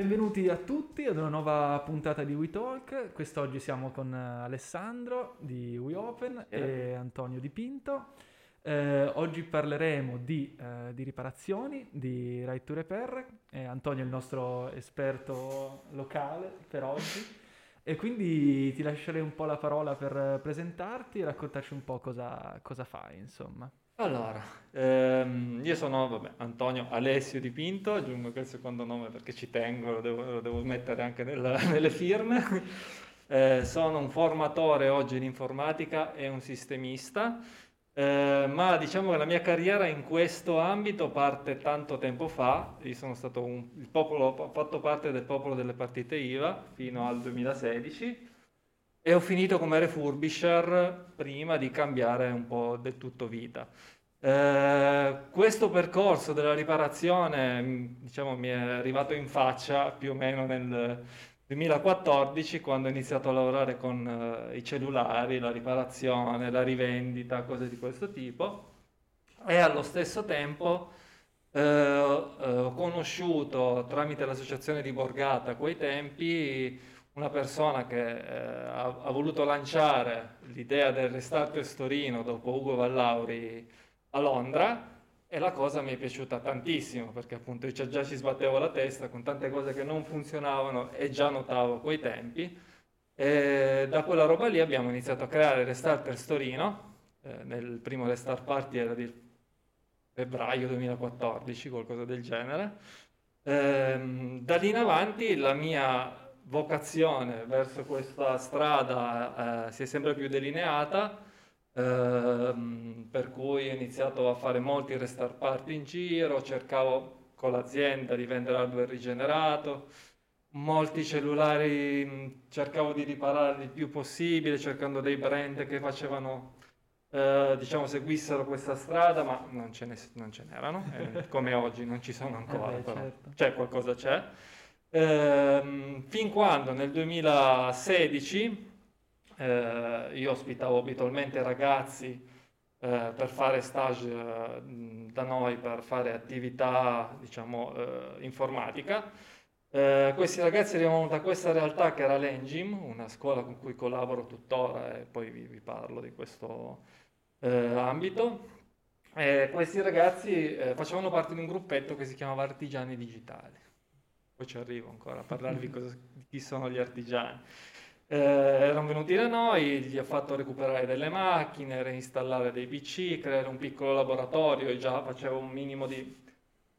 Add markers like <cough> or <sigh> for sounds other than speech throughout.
Benvenuti a tutti ad una nuova puntata di WeTalk. Quest'oggi siamo con eh, Alessandro di WeOpen Eh. e Antonio Di Pinto. Eh, oggi parleremo di, eh, di riparazioni, di Right to Repair. Eh, Antonio è il nostro esperto locale per oggi. E quindi ti lascerei un po' la parola per presentarti e raccontarci un po' cosa, cosa fai, insomma. Allora, ehm, io sono vabbè, Antonio Alessio Di Pinto, aggiungo anche il secondo nome perché ci tengo, lo devo, lo devo mettere anche nella- <laughs> nelle firme. Eh, sono un formatore oggi in informatica e un sistemista, eh, ma diciamo che la mia carriera in questo ambito parte tanto tempo fa. Io sono stato un, popolo, ho fatto parte del popolo delle partite IVA fino al 2016. E ho finito come refurbisher prima di cambiare un po' del tutto vita. Eh, questo percorso della riparazione, mh, diciamo, mi è arrivato in faccia più o meno nel 2014, quando ho iniziato a lavorare con eh, i cellulari, la riparazione, la rivendita, cose di questo tipo. E allo stesso tempo eh, eh, ho conosciuto tramite l'associazione di Borgata a quei tempi una persona che eh, ha, ha voluto lanciare l'idea del Restarters Torino dopo Ugo Vallauri a Londra e la cosa mi è piaciuta tantissimo perché appunto io già- ci sbattevo la testa con tante cose che non funzionavano e già notavo quei tempi. E da quella roba lì abbiamo iniziato a creare Restarters Torino, eh, nel primo Restart Party era di febbraio 2014, qualcosa del genere. Ehm, da lì in avanti la mia vocazione verso questa strada eh, si è sempre più delineata, ehm, per cui ho iniziato a fare molti restart party in giro, cercavo con l'azienda di vendere hardware rigenerato, molti cellulari mh, cercavo di ripararli il più possibile, cercando dei brand che facevano eh, diciamo seguissero questa strada, ma non ce ne- non ce n'erano, eh, come oggi non ci sono ancora, Eh beh, certo. c'è qualcosa c'è. Ehm, fin quando nel 2016 eh, io ospitavo abitualmente ragazzi eh, per fare stage eh, da noi, per fare attività, diciamo, eh, informatica. Eh, questi ragazzi arrivavano da questa realtà che era l'Engim, una scuola con cui collaboro tuttora e poi vi, vi parlo di questo eh, ambito. E questi ragazzi facevano parte di un gruppetto che si chiamava Artigiani Digitali. Poi ci arrivo ancora a parlarvi cosa- di chi sono gli artigiani. Eh, erano venuti da noi, gli ho fatto recuperare delle macchine, reinstallare dei PC, creare un piccolo laboratorio, io già facevo un minimo di,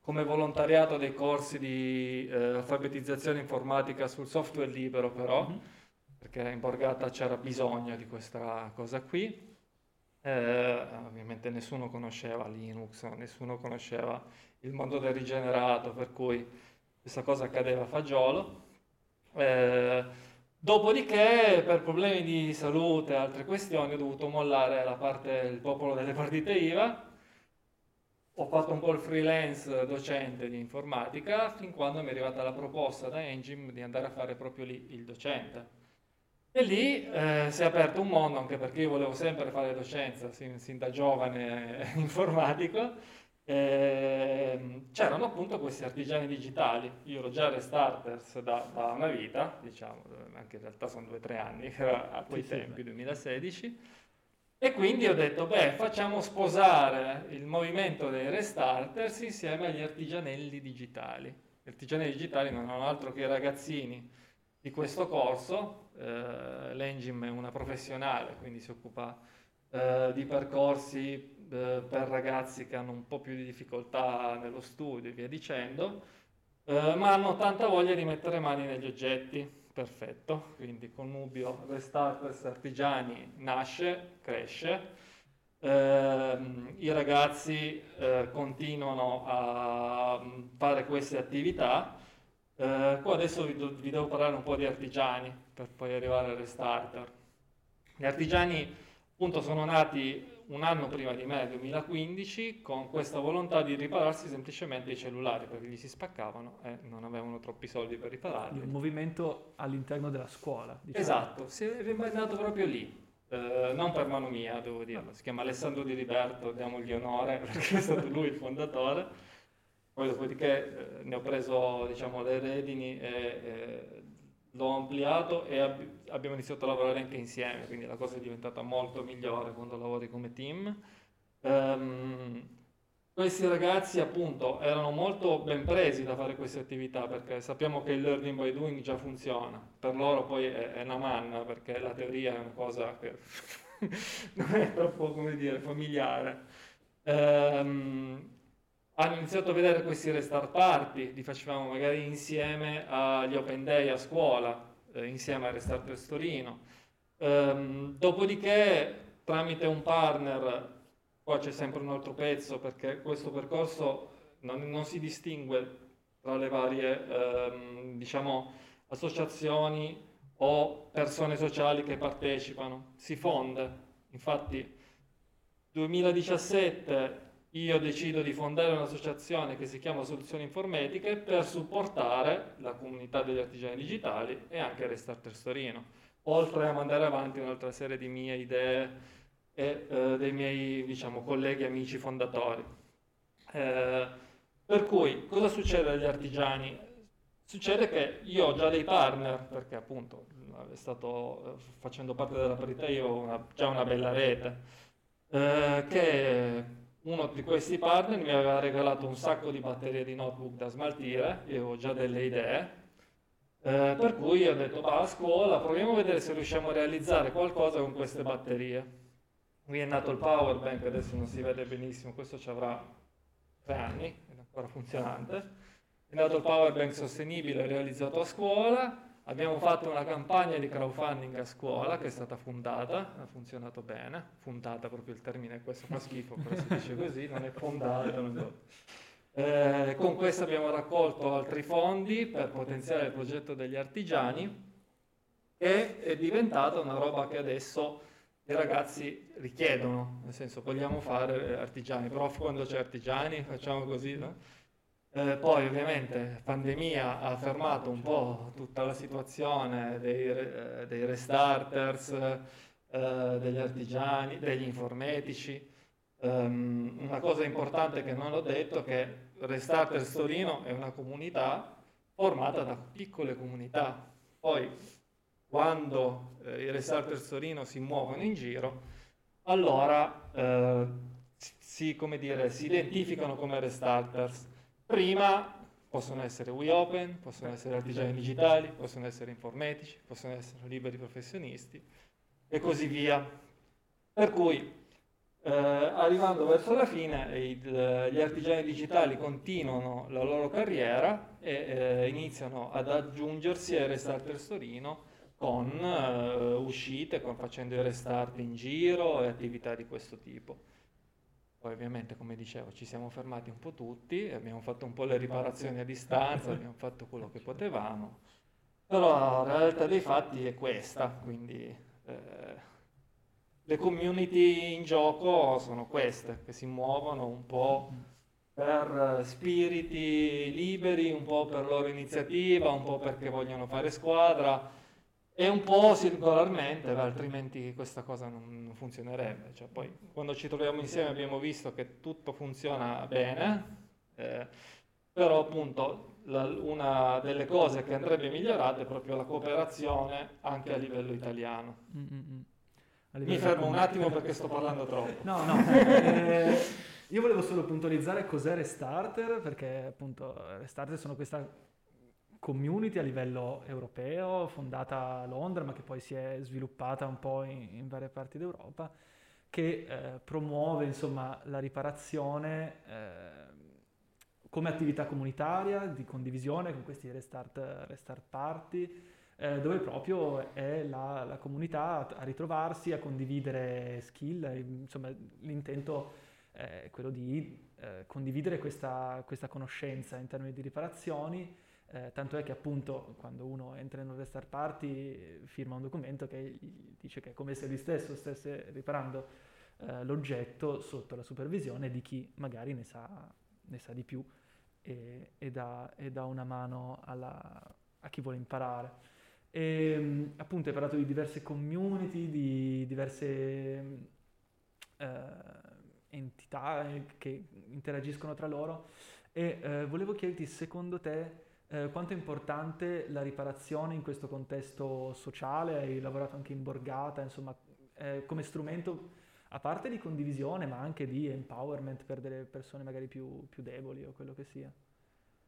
come volontariato dei corsi di eh, alfabetizzazione informatica sul software libero però, Mhm. perché in Borgata c'era bisogno di questa cosa qui. Eh, ovviamente nessuno conosceva Linux, nessuno conosceva il mondo del rigenerato, per cui questa cosa accadeva a fagiolo. Eh, dopodiché, per problemi di salute e altre questioni, ho dovuto mollare la parte del popolo delle partite IVA. Ho fatto un po' il freelance docente di informatica fin quando mi è arrivata la proposta da Engim di andare a fare proprio lì il docente. E lì eh, si è aperto un mondo, anche perché io volevo sempre fare docenza, sin, sin da giovane <laughs> informatico. Ehm, c'erano appunto questi artigiani digitali. Io ero già restarters da, da una vita, diciamo, anche in realtà sono due o tre anni, che era a quei Sì, tempi, 2016. E quindi ho detto, beh, facciamo sposare il movimento dei restarters insieme agli artigianelli digitali. Gli artigianelli digitali non erano altro che i ragazzini di questo corso. Eh, L'Engim è una professionale, quindi si occupa eh, di percorsi eh, per ragazzi che hanno un po' più di difficoltà nello studio e via dicendo, eh, ma hanno tanta voglia di mettere mani negli oggetti. Perfetto, quindi Connubio Restarters Artigiani nasce, cresce. Ehm, I ragazzi eh, continuano a mm, fare queste attività. Eh, qua adesso vi, do- vi devo parlare un po' di artigiani per poi arrivare al restarter. Gli artigiani appunto sono nati un anno prima di me, 2015, con questa volontà di ripararsi semplicemente i cellulari perché gli si spaccavano e non avevano troppi soldi per ripararli. Un movimento all'interno della scuola, diciamo. Esatto, si è nato proprio lì. Eh, non per mano mia, devo dirlo. Si chiama Alessandro Di Liberto, diamogli onore <laughs> perché è stato lui il fondatore. poi dopodiché eh, ne ho preso diciamo, le redini e, e l'ho ampliato e ab- abbiamo iniziato a lavorare anche insieme, quindi la cosa è diventata molto migliore quando lavori come team. Um, questi ragazzi appunto erano molto ben presi da fare queste attività perché sappiamo che il learning by doing già funziona, per loro poi è, è una manna perché la teoria è una cosa che <laughs> non è troppo come dire familiare. Um, hanno iniziato a vedere questi restart party, li facevamo magari insieme agli open day a scuola, eh, insieme a Restarters Torino. Um, dopodiché, tramite un partner, qua c'è sempre un altro pezzo perché questo percorso non, non si distingue tra le varie um, diciamo, associazioni o persone sociali che partecipano, si fonde. Infatti 2017 io decido di fondare un'associazione che si chiama Soluzioni Informatiche per supportare la comunità degli artigiani digitali e anche Restarters Torino, oltre a mandare avanti un'altra serie di mie idee e eh, dei miei diciamo, colleghi, amici fondatori. Eh, per cui cosa succede agli artigiani? Succede che io ho già dei partner, perché appunto stato, eh, facendo parte della parità io ho una, già una bella rete, eh, che uno di questi partner mi aveva regalato un sacco di batterie di notebook da smaltire, io avevo già delle idee, eh, per cui ho detto, va a scuola, proviamo a vedere se riusciamo a realizzare qualcosa con queste batterie. Qui è nato il power bank, adesso non si vede benissimo, questo ci avrà tre anni, è ancora funzionante. È nato il power bank sostenibile realizzato a scuola, Abbiamo fatto una campagna di crowdfunding a scuola che è stata fondata, ha funzionato bene, fundata proprio il termine, questo fa schifo, però si dice così, non è fondata. Non eh, con questo abbiamo raccolto altri fondi per potenziare il progetto degli artigiani e è diventata una roba che adesso i ragazzi richiedono, nel senso vogliamo fare artigiani, però quando c'è artigiani facciamo così, no? Eh, poi ovviamente pandemia ha fermato un po' tutta la situazione dei, eh, dei restarters, eh, degli artigiani, degli informatici. Um, una cosa importante che non ho detto è che Restarters Torino è una comunità formata da piccole comunità. Poi quando eh, i Restarters Torino si muovono in giro, allora eh, si, dire, si identificano come Restarters Prima possono essere WeOpen, possono essere artigiani digitali, possono essere informatici, possono essere liberi professionisti e così via. Per cui, eh, arrivando verso la fine, il, gli artigiani digitali continuano la loro carriera e eh, iniziano ad aggiungersi ai Restarters Torino con eh, uscite, con, facendo i restart in giro e attività di questo tipo. Poi ovviamente, come dicevo, ci siamo fermati un po' tutti, abbiamo fatto un po' le riparazioni a distanza, abbiamo fatto quello che potevamo, però la realtà dei fatti è questa, quindi eh, le community in gioco sono queste, che si muovono un po' per spiriti liberi, un po' per loro iniziativa, un po' perché vogliono fare squadra e un po' singolarmente, altrimenti questa cosa non, funzionerebbe. Cioè, poi quando ci troviamo insieme abbiamo visto che tutto funziona bene, eh, però appunto la, una delle cose che andrebbe migliorata è proprio la cooperazione anche a livello italiano. Mm-hmm. Mi fermo un attimo perché sto parlando troppo. No, no. eh, <laughs> io volevo solo puntualizzare cos'è Restarter, perché appunto Restarter sono questa community a livello europeo, fondata a Londra, ma che poi si è sviluppata un po' in, in varie parti d'Europa, che eh, promuove insomma la riparazione eh, come attività comunitaria di condivisione con questi restart, restart party, eh, dove proprio è la, la, comunità a ritrovarsi, a condividere skill, insomma l'intento è quello di eh, condividere questa, questa conoscenza in termini di riparazioni eh, tanto è che appunto quando uno entra in un restart party firma un documento che dice che è come se lui stesso stesse riparando eh, l'oggetto sotto la supervisione di chi magari ne sa, ne sa di più e, e, dà, e, dà, una mano alla, a chi vuole imparare. E, ehm, appunto hai parlato di diverse community, di diverse eh, entità che interagiscono tra loro E eh, volevo chiederti, secondo te, eh, quanto è importante la riparazione in questo contesto sociale? Hai lavorato anche in borgata, insomma, eh, come strumento a parte di condivisione, ma anche di empowerment per delle persone magari più, più deboli o quello che sia.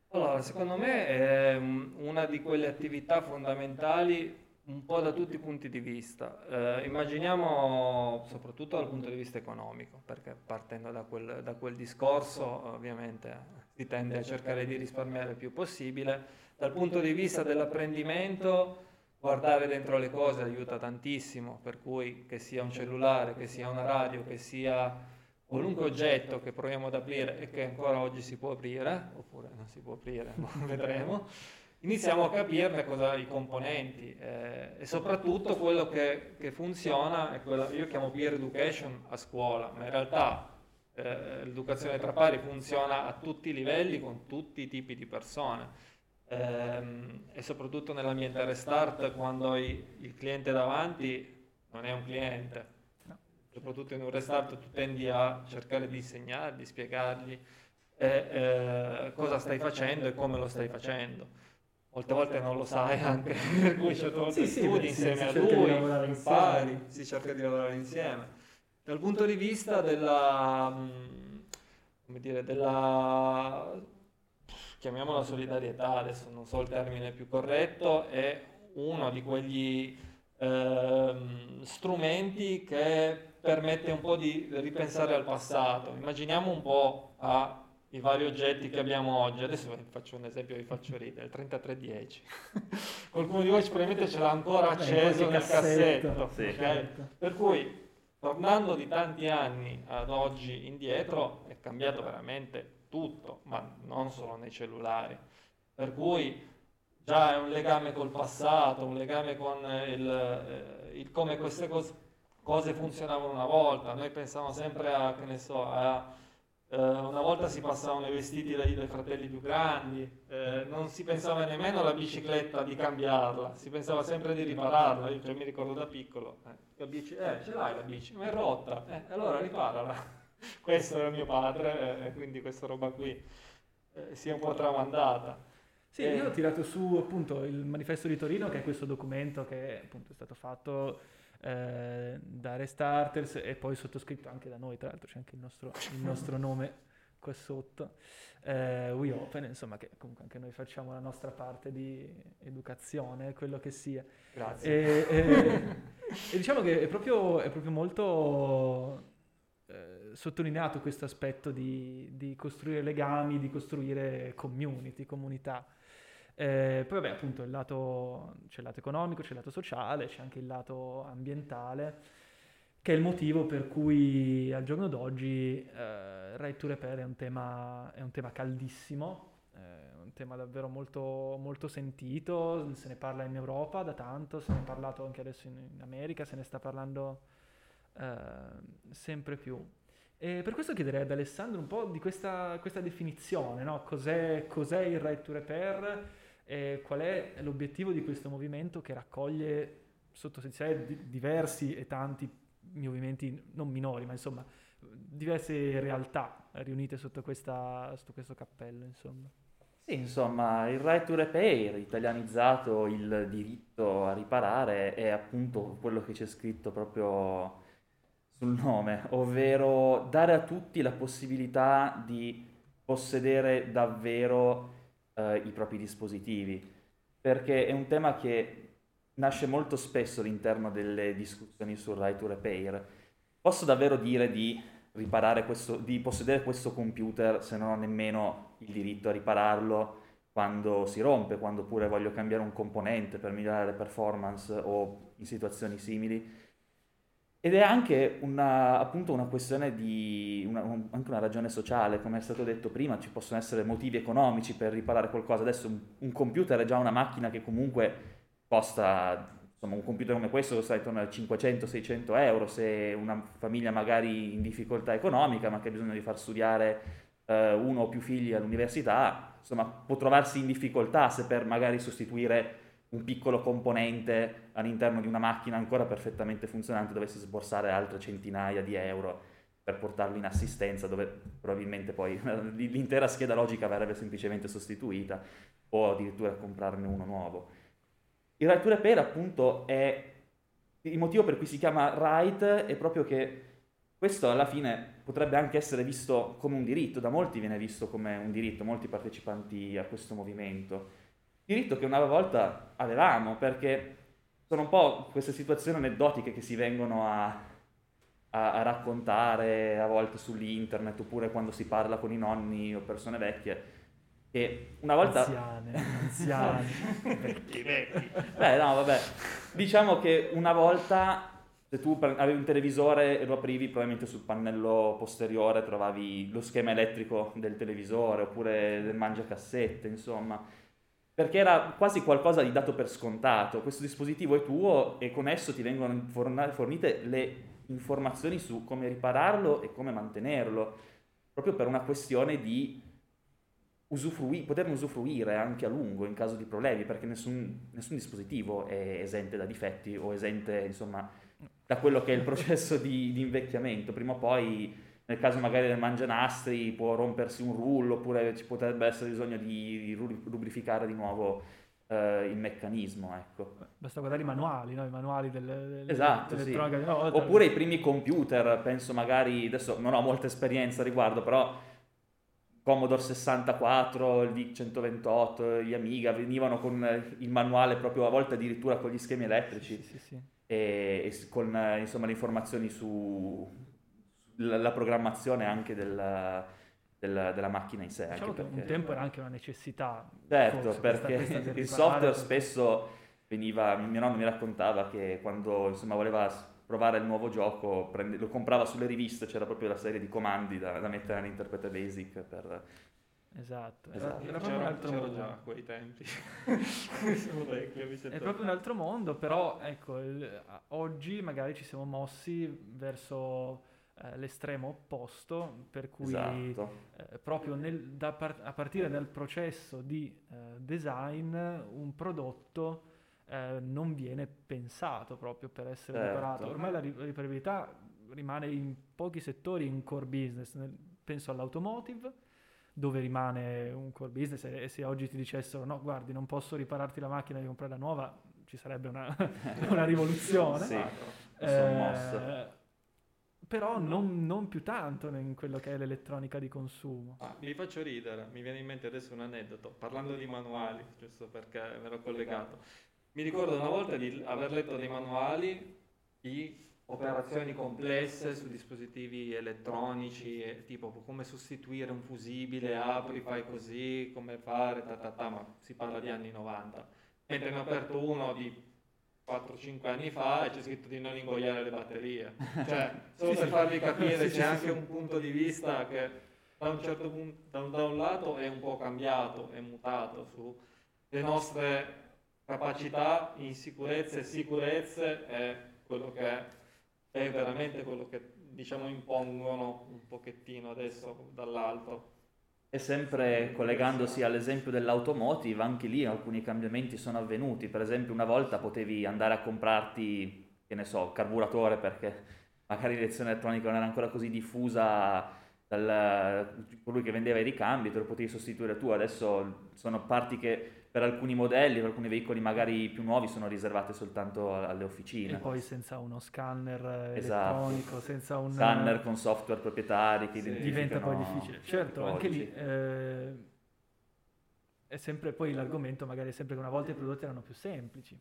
Allora, secondo me è una di quelle attività fondamentali un po' da tutti i punti di vista. Eh, immaginiamo soprattutto dal punto di vista economico, perché partendo da quel, da quel, discorso ovviamente si tende a cercare di risparmiare il più possibile. Dal punto di vista dell'apprendimento, guardare dentro le cose aiuta tantissimo, per cui che sia un cellulare, che sia una radio, che sia qualunque oggetto che proviamo ad aprire e che ancora oggi si può aprire, oppure non si può aprire, <laughs> vedremo iniziamo a capirne cosa, i componenti eh, e soprattutto quello che, che funziona è quello io chiamo peer education a scuola, ma in realtà eh, l'educazione tra pari funziona a tutti i livelli con tutti i tipi di persone. Ehm, e soprattutto nell'ambiente restart quando hai il cliente davanti non è un cliente, soprattutto in un restart tu tendi a cercare di insegnargli, spiegargli eh, eh, cosa stai facendo e come lo stai facendo molte volte non lo sai anche, per cui certe volte sì, studi sì, insieme a lui, impari, si cerca di lavorare insieme. Dal punto di vista della, mm, come dire, della, chiamiamola solidarietà, adesso non so il termine più corretto, è uno di quegli eh, strumenti che permette un po' di ripensare al passato. Immaginiamo un po' a i vari oggetti che abbiamo oggi. Adesso vi faccio un esempio, vi faccio ridere, il 3310. <laughs> Qualcuno di voi probabilmente ce l'ha ancora acceso nel cassetto. cassetto sì. okay? Per cui, tornando di tanti anni ad oggi indietro, è cambiato veramente tutto, ma non solo nei cellulari. Per cui già è un legame col passato, un legame con il, eh, il come queste cose, cose, funzionavano una volta. Noi pensiamo sempre a, che ne so, a Uh, una volta si passavano i vestiti dai, dai fratelli più grandi, uh, non si pensava nemmeno alla bicicletta di cambiarla, si pensava sempre di ripararla. Io cioè, mi ricordo da piccolo, eh, bici, eh, ce l'hai la bici, ma è rotta, eh, allora riparala. <laughs> Questo era mio padre, eh, quindi questa roba qui eh, si è un po' tramandata. Sì, io ho tirato su appunto il manifesto di Torino, che è questo documento che appunto è stato fatto eh, da Restarters e poi sottoscritto anche da noi, tra l'altro c'è anche il nostro, il nostro nome qua sotto, eh, We Open, insomma che comunque anche noi facciamo la nostra parte di educazione, quello che sia. Grazie. E, e, e diciamo che è proprio, è proprio molto eh, sottolineato questo aspetto di, di costruire legami, di costruire community, comunità. Eh, poi vabbè appunto il lato, c'è il lato economico, c'è il lato sociale, c'è anche il lato ambientale, che è il motivo per cui al giorno d'oggi eh, Right to Repair è un tema, è un tema caldissimo, è un tema davvero molto, molto sentito, se ne parla in Europa da tanto, se ne è parlato anche adesso in, in America, se ne sta parlando eh, sempre più. E per questo chiederei ad Alessandro un po' di questa, questa definizione, no? cos'è, cos'è, il Right to Repair? E qual è l'obiettivo di questo movimento che raccoglie sotto sé diversi e tanti movimenti non minori, ma insomma diverse realtà riunite sotto, questa, sotto questo cappello, insomma. Sì, insomma, il right to repair, italianizzato il diritto a riparare, è appunto quello che c'è scritto proprio sul nome, ovvero dare a tutti la possibilità di possedere davvero eh, i propri dispositivi, perché è un tema che nasce molto spesso all'interno delle discussioni sul right to repair. Posso davvero dire di riparare questo, di possedere questo computer se non ho nemmeno il diritto a ripararlo quando si rompe, quando pure voglio cambiare un componente per migliorare le performance o in situazioni simili. Ed è anche una, appunto una questione di, una, un, anche una ragione sociale, come è stato detto prima, ci possono essere motivi economici per riparare qualcosa. Adesso un, un computer è già una macchina che comunque costa, insomma un computer come questo costa intorno a 500-600 euro, se una famiglia magari in difficoltà economica ma che ha bisogno di far studiare eh, uno o più figli all'università, insomma può trovarsi in difficoltà se per magari sostituire un piccolo componente all'interno di una macchina ancora perfettamente funzionante dovesse sborsare altre centinaia di euro. per portarlo in assistenza dove probabilmente poi <laughs> l'intera scheda logica verrebbe semplicemente sostituita o addirittura comprarne uno nuovo. Il Right to Repair appunto è il motivo per cui si chiama right è proprio che questo alla fine potrebbe anche essere visto come un diritto, da molti viene visto come un diritto, molti partecipanti a questo movimento. Diritto che una volta avevamo, perché sono un po' queste situazioni aneddotiche che si vengono a, a, a raccontare a volte sull'internet oppure quando si parla con i nonni o persone vecchie che una volta... Anziane, anziani. <laughs> vecchi, vecchi. Beh, no, vabbè. Diciamo che una volta se tu avevi un televisore e lo aprivi, probabilmente sul pannello posteriore trovavi lo schema elettrico del televisore oppure del mangiacassette, insomma. Perché era quasi qualcosa di dato per scontato. Questo dispositivo è tuo e con esso ti vengono fornite le informazioni su come ripararlo e come mantenerlo, proprio per una questione di usufrui- poterne usufruire anche a lungo in caso di problemi, perché nessun, nessun, dispositivo è esente da difetti o esente, insomma, da quello che è il <laughs> processo di, di, invecchiamento. Prima o poi, nel caso magari del mangianastri, può rompersi un rullo, oppure ci potrebbe essere bisogno di, lubrificare di nuovo eh, il meccanismo. Ecco. Basta guardare i manuali, no? i manuali delle, esatto, sì. no, oppure i primi computer, penso magari, adesso non ho molta esperienza a riguardo, però Commodore 64, il VIC 128, gli Amiga venivano con il manuale proprio a volte addirittura con gli schemi elettrici sì, sì. E, e, con insomma, le informazioni sulla programmazione anche del, del, della macchina in sé. Diciamo perché... un tempo era anche una necessità. Certo, forse, perché questa, questa <laughs> il software spesso veniva, mio nonno mi raccontava che quando insomma voleva provare il nuovo gioco, prende, lo comprava sulle riviste, c'era proprio la serie di comandi da, da mettere nell'interprete basic per... Esatto, esatto. Era, proprio un altro mondo. già a quei tempi. <laughs> è proprio un altro mondo, però ecco, il, oggi magari ci siamo mossi verso eh, l'estremo opposto, per cui esatto. eh, proprio nel, par- a partire dal processo di eh, design un prodotto eh, non viene pensato proprio per essere certo. riparato. Ormai la riparabilità rimane in pochi settori in core business, nel, penso all'automotive, dove rimane un core business e, e, se oggi ti dicessero no, guardi, non posso ripararti la macchina di comprare la nuova, ci sarebbe una, <laughs> una rivoluzione. sì, eh, però non, non, più tanto in quello che è l'elettronica di consumo. Ah, mi faccio ridere, mi viene in mente adesso un aneddoto, parlando di manuali, giusto perché me l'ho collegato. Mi ricordo una volta di aver letto dei manuali di operazioni complesse su dispositivi elettronici, tipo come sostituire un fusibile, apri, fai così, come fare, ta ta ta, ma si parla di anni 90. Mentre ne ho aperto uno di 4-5 anni fa e c'è scritto di non ingoiare le batterie. <laughs> Cioè, solo per farvi capire, c'è anche un punto di vista che da un certo punto, da un, da un lato è un po' cambiato, è mutato sulle nostre capacità in sicurezza e sicurezze è quello che è, è veramente quello che diciamo impongono un pochettino adesso dall'alto. E sempre collegandosi all'esempio dell'automotive, anche lì alcuni cambiamenti sono avvenuti. Per esempio, una volta potevi andare a comprarti, che ne so, carburatore perché magari l'elezione elettronica non era ancora così diffusa dal colui che vendeva i ricambi, te lo potevi sostituire tu. Adesso sono parti che per alcuni modelli, per alcuni veicoli magari più nuovi sono riservate soltanto alle officine. E poi senza uno scanner esatto. elettronico, senza un... Scanner con software proprietari che sì. Diventa poi difficile. Certo, anche lì... Eh, è sempre poi l'argomento, magari è sempre che una volta i prodotti erano più semplici.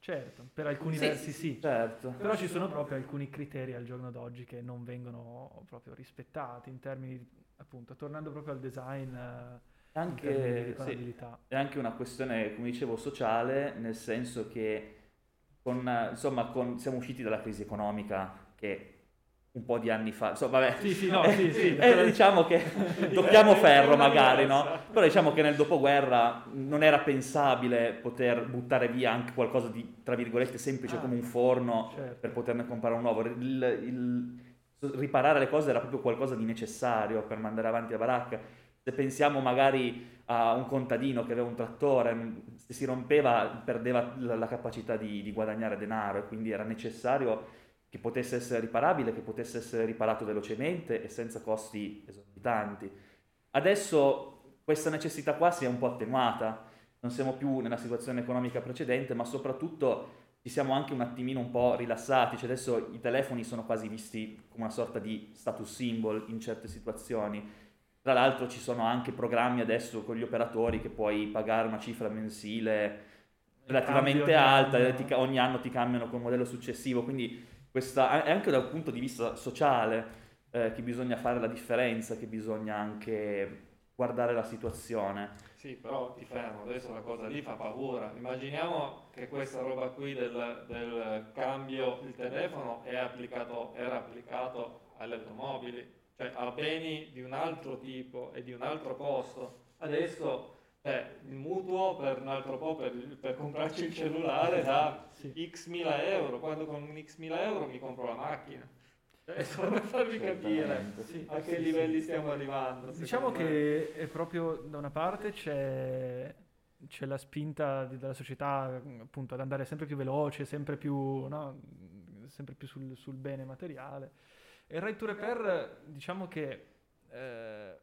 Certo, per alcuni sì, versi sì, certo. però ci sono proprio alcuni criteri al giorno d'oggi che non vengono proprio rispettati in termini, appunto, tornando proprio al design... Eh, anche, sì, è anche una questione, come dicevo, sociale, nel senso che con, insomma, con, siamo usciti dalla crisi economica che un po' di anni fa, insomma, vabbè, sì, sì, no, sì, sì, <laughs> eh, diciamo che <laughs> tocchiamo ferro magari, no? Però diciamo che nel dopoguerra non era pensabile poter buttare via anche qualcosa di, tra virgolette, semplice ah, come un forno certo. per poterne comprare un nuovo. Il, il, riparare le cose era proprio qualcosa di necessario per mandare avanti la baracca se pensiamo magari a un contadino che aveva un trattore, se si rompeva perdeva la, la capacità di, di, guadagnare denaro e quindi era necessario che potesse essere riparabile, che potesse essere riparato velocemente e senza costi esorbitanti. Adesso questa necessità qua si è un po' attenuata, non siamo più nella situazione economica precedente, ma soprattutto ci siamo anche un attimino un po' rilassati, cioè adesso i telefoni sono quasi visti come una sorta di status symbol in certe situazioni. Tra l'altro ci sono anche programmi adesso con gli operatori che puoi pagare una cifra mensile relativamente alta, ogni anno ti cambiano con un modello successivo, quindi questa, è anche dal punto di vista sociale eh, che bisogna fare la differenza, che bisogna anche guardare la situazione. Sì, però ti fermo, adesso la cosa lì fa paura. Immaginiamo che questa roba qui del, del cambio del telefono applicato, era applicato alle automobili, cioè a beni di un altro tipo e di un altro costo. Adesso eh, il mutuo per un altro po' per, per comprarci il cellulare da sì. x mila euro, quando con un x mila euro mi compro la macchina. Cioè, <laughs> solo per farvi capire sì, a che sì, livelli stiamo arrivando. Diciamo me. che è proprio da una parte c'è, c'è la spinta della società appunto ad andare sempre più veloce, sempre più, no? sempre più sul, sul, bene materiale. E il right to repair diciamo che eh,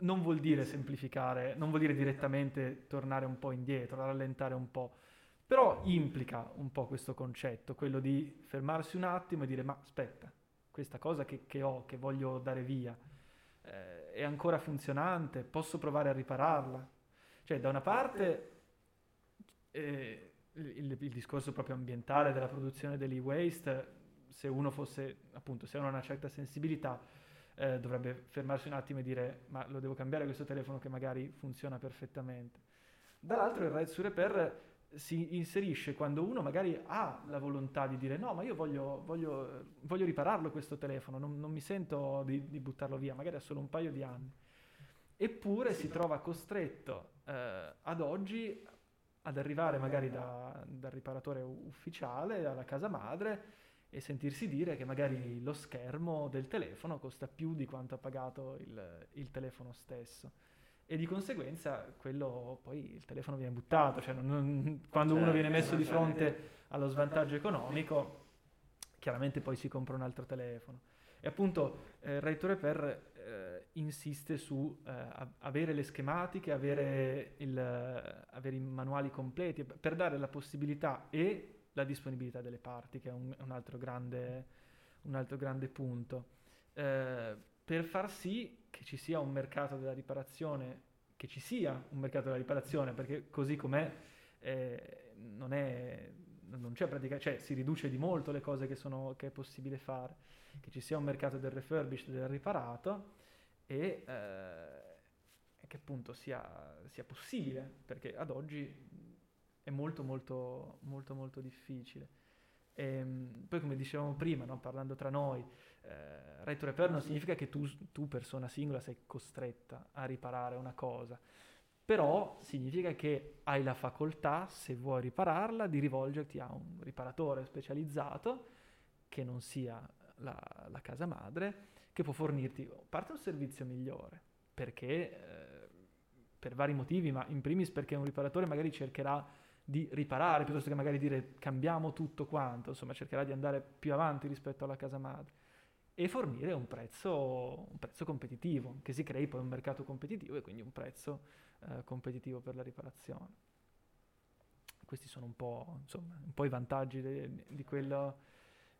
non vuol dire semplificare, non vuol dire direttamente tornare un po' indietro, rallentare un po', però implica un po' questo concetto, quello di fermarsi un attimo e dire ma aspetta, questa cosa che, che ho, che voglio dare via, eh, è ancora funzionante, posso provare a ripararla. Cioè da una parte eh, il, il, discorso proprio ambientale della produzione dell'e-waste, se uno fosse, appunto, se uno ha una certa sensibilità, eh, dovrebbe fermarsi un attimo e dire ma lo devo cambiare questo telefono che magari funziona perfettamente. Dall'altro il Red su Repair si inserisce quando uno magari ha la volontà di dire no ma io voglio, voglio, voglio ripararlo questo telefono, non, non mi sento di, di, buttarlo via, magari ha solo un paio di anni. Eppure si trova costretto eh, ad oggi ad arrivare magari da, dal riparatore ufficiale alla casa madre e sentirsi dire che magari lo schermo del telefono costa più di quanto ha pagato il, il telefono stesso e di conseguenza quello poi il telefono viene buttato, cioè non, non, quando uno viene messo di fronte allo svantaggio economico, chiaramente poi si compra un altro telefono. E appunto eh, Ray to Repair eh, insiste su eh, avere le schematiche, avere, il, avere, i manuali completi, per dare la possibilità e la disponibilità delle parti, che è un, un, altro, grande, un altro, grande, punto, eh, per far sì che ci sia un mercato della riparazione, che ci sia un mercato della riparazione, perché così com'è eh, non, è, non c'è pratica, cioè si riduce di molto le cose che, sono, che è possibile fare, che ci sia un mercato del refurbished, del riparato e eh, che appunto sia, sia possibile, perché ad oggi è molto molto molto molto difficile. E, ehm, poi come dicevamo prima, no, parlando tra noi, eh, right to repair non significa che tu, tu persona singola sei costretta a riparare una cosa, però significa che hai la facoltà, se vuoi ripararla, di rivolgerti a un riparatore specializzato che non sia la, la casa madre, che può fornirti, a parte un servizio migliore, perché eh, per vari motivi, ma in primis perché un riparatore magari cercherà di riparare piuttosto che magari dire cambiamo tutto quanto, insomma cercherà di andare più avanti rispetto alla casa madre e fornire un prezzo, un prezzo competitivo, che si crei poi un mercato competitivo e quindi un prezzo eh, competitivo per la riparazione. Questi sono un po', insomma, un po i vantaggi de, di quello.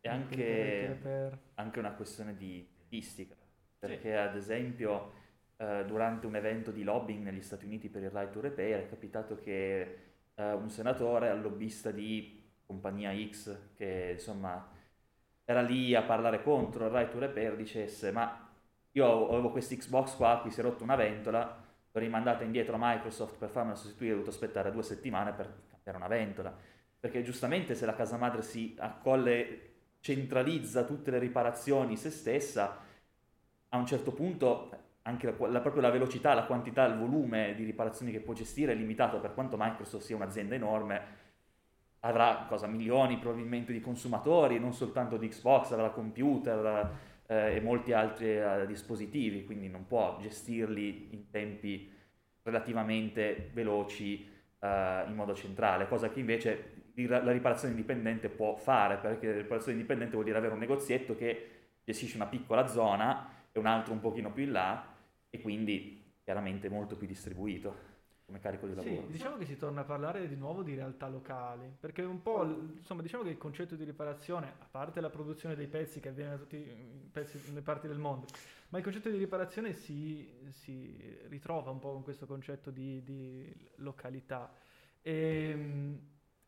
E anche, per... anche una questione di tempistica, perché sì. ad esempio eh, durante un evento di lobbying negli Stati Uniti per il Right to Repair è capitato che eh, un senatore al lobbista di compagnia X che insomma era lì a parlare contro il right to repair dicesse ma io avevo questo Xbox qua, qui si è rotta una ventola, l'ho rimandata indietro a Microsoft per farmela sostituire, ho dovuto aspettare due settimane per cambiare una ventola. Perché giustamente se la casa madre si accolle, centralizza tutte le riparazioni se stessa, a un certo punto anche la, la, proprio la velocità, la quantità, il volume di riparazioni che può gestire è limitato, per quanto Microsoft sia un'azienda enorme, avrà cosa, milioni probabilmente di consumatori, non soltanto di Xbox, avrà computer eh, e molti altri eh, dispositivi, quindi non può gestirli in tempi relativamente veloci eh, in modo centrale, cosa che invece la riparazione indipendente può fare, perché la riparazione indipendente vuol dire avere un negozietto che gestisce una piccola zona e un altro un pochino più in là e quindi chiaramente molto più distribuito come carico di lavoro. Sì, diciamo che si torna a parlare di nuovo di realtà locali, perché un po', insomma, diciamo che il concetto di riparazione, a parte la produzione dei pezzi che avviene da tutte le parti del mondo, ma il concetto di riparazione si, si ritrova un po' con questo concetto di, di località. E, ehm,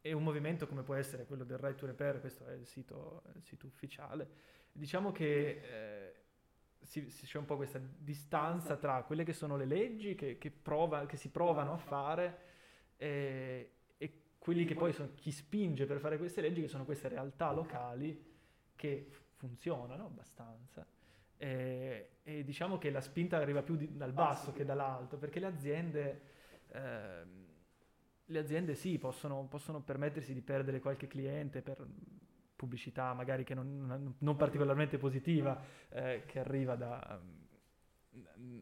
e, un movimento come può essere quello del Right to Repair, questo è il sito, il sito ufficiale, diciamo che... Eh, si, si, c'è un po' questa distanza tra quelle che sono le leggi che, che, prova, che si provano a fare e, e, quelli che poi sono chi spinge per fare queste leggi, che sono queste realtà locali che funzionano abbastanza. E, e diciamo che la spinta arriva più di, dal basso che dall'alto, perché le aziende, eh, le aziende sì, possono, possono permettersi di perdere qualche cliente per pubblicità magari che non, non particolarmente positiva eh, che arriva da,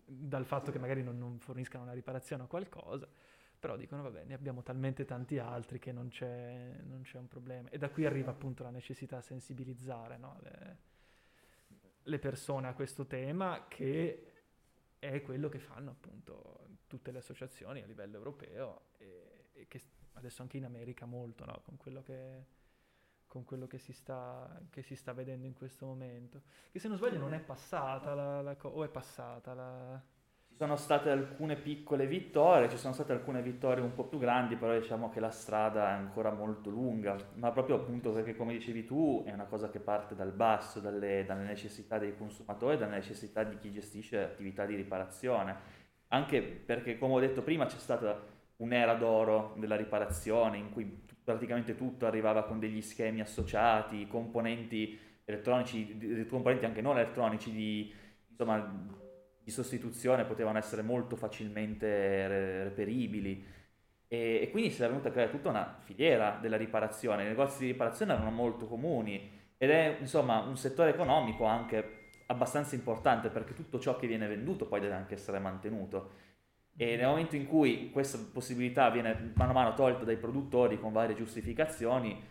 dal fatto che magari non, non, forniscano una riparazione o qualcosa, però dicono vabbè ne abbiamo talmente tanti altri che non c'è, non c'è un problema. E da qui arriva appunto la necessità di sensibilizzare no? le, le persone a questo tema che è quello che fanno appunto tutte le associazioni a livello europeo e, e che adesso anche in America molto, no? con quello che con quello che si, sta, che si sta vedendo in questo momento. Che se non sbaglio non è passata la, la o è passata la... Ci sono state alcune piccole vittorie, ci sono state alcune vittorie un po' più grandi, però diciamo che la strada è ancora molto lunga, ma proprio appunto perché come dicevi tu è una cosa che parte dal basso, dalle, dalle necessità dei consumatori, dalle necessità di chi gestisce attività di riparazione. Anche perché come ho detto prima c'è stata un'era d'oro della riparazione in cui praticamente tutto arrivava con degli schemi associati, componenti elettronici, componenti anche non elettronici di, insomma, di sostituzione potevano essere molto facilmente reperibili. E, e quindi si è venuta a creare tutta una filiera della riparazione, i negozi di riparazione erano molto comuni ed è insomma un settore economico anche abbastanza importante perché tutto ciò che viene venduto poi deve anche essere mantenuto e nel momento in cui questa possibilità viene mano a mano tolta dai produttori con varie giustificazioni,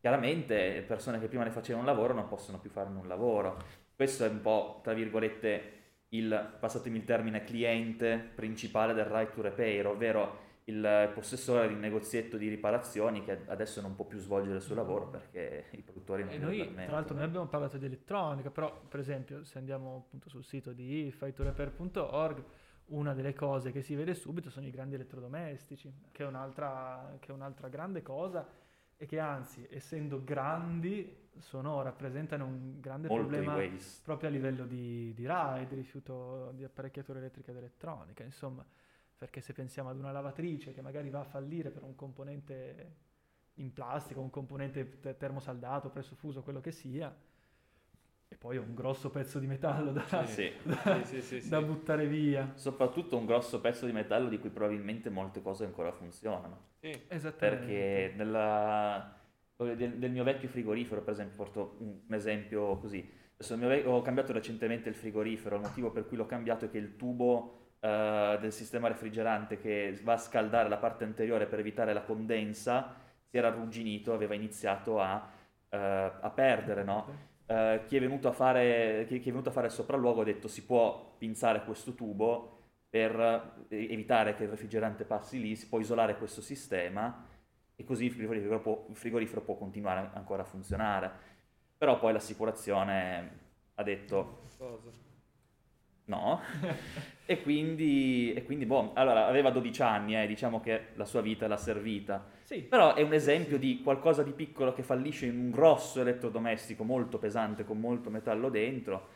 chiaramente persone che prima ne facevano un lavoro non possono più farne un lavoro. Questo è un po', tra virgolette, il, passatemi il termine, cliente principale del right to repair, ovvero il possessore di un negozietto di riparazioni che adesso non può più svolgere il suo lavoro perché i produttori non e noi, Tra l'altro noi abbiamo parlato di elettronica, però per esempio se andiamo appunto sul sito di fightorepair.org una delle cose che si vede subito sono i grandi elettrodomestici, che è un'altra, che è un'altra grande cosa e che anzi, essendo grandi, sono, rappresentano un grande Molto problema proprio a livello di, di RAID, rifiuto di apparecchiatura elettrica ed elettronica, insomma, perché se pensiamo ad una lavatrice che magari va a fallire per un componente in plastica, un componente termosaldato, presso fuso, quello che sia, e poi un grosso pezzo di metallo da, sì, <laughs> da, sì, sì, da buttare via. Soprattutto un grosso pezzo di metallo di cui probabilmente molte cose ancora funzionano. Sì, esattamente. Perché nella, del, del, mio vecchio frigorifero, per esempio, porto un, un esempio così. Vecchio, ho cambiato recentemente il frigorifero, il motivo per cui l'ho cambiato è che il tubo uh, del sistema refrigerante che va a scaldare la parte anteriore per evitare la condensa si era arrugginito, aveva iniziato a, uh, a perdere, no? Uh, chi, è fare, chi, chi, è venuto a fare, il sopralluogo ha detto si può pinzare questo tubo per eh, evitare che il refrigerante passi lì, si può isolare questo sistema e così il frigorifero può, il frigorifero può continuare ancora a funzionare. Però poi l'assicurazione ha detto Cosa? no, <laughs> e quindi, e quindi boh, allora aveva 12 anni, eh, diciamo che la sua vita l'ha servita. Sì. Però è un esempio di qualcosa di piccolo che fallisce in un grosso elettrodomestico molto pesante con molto metallo dentro,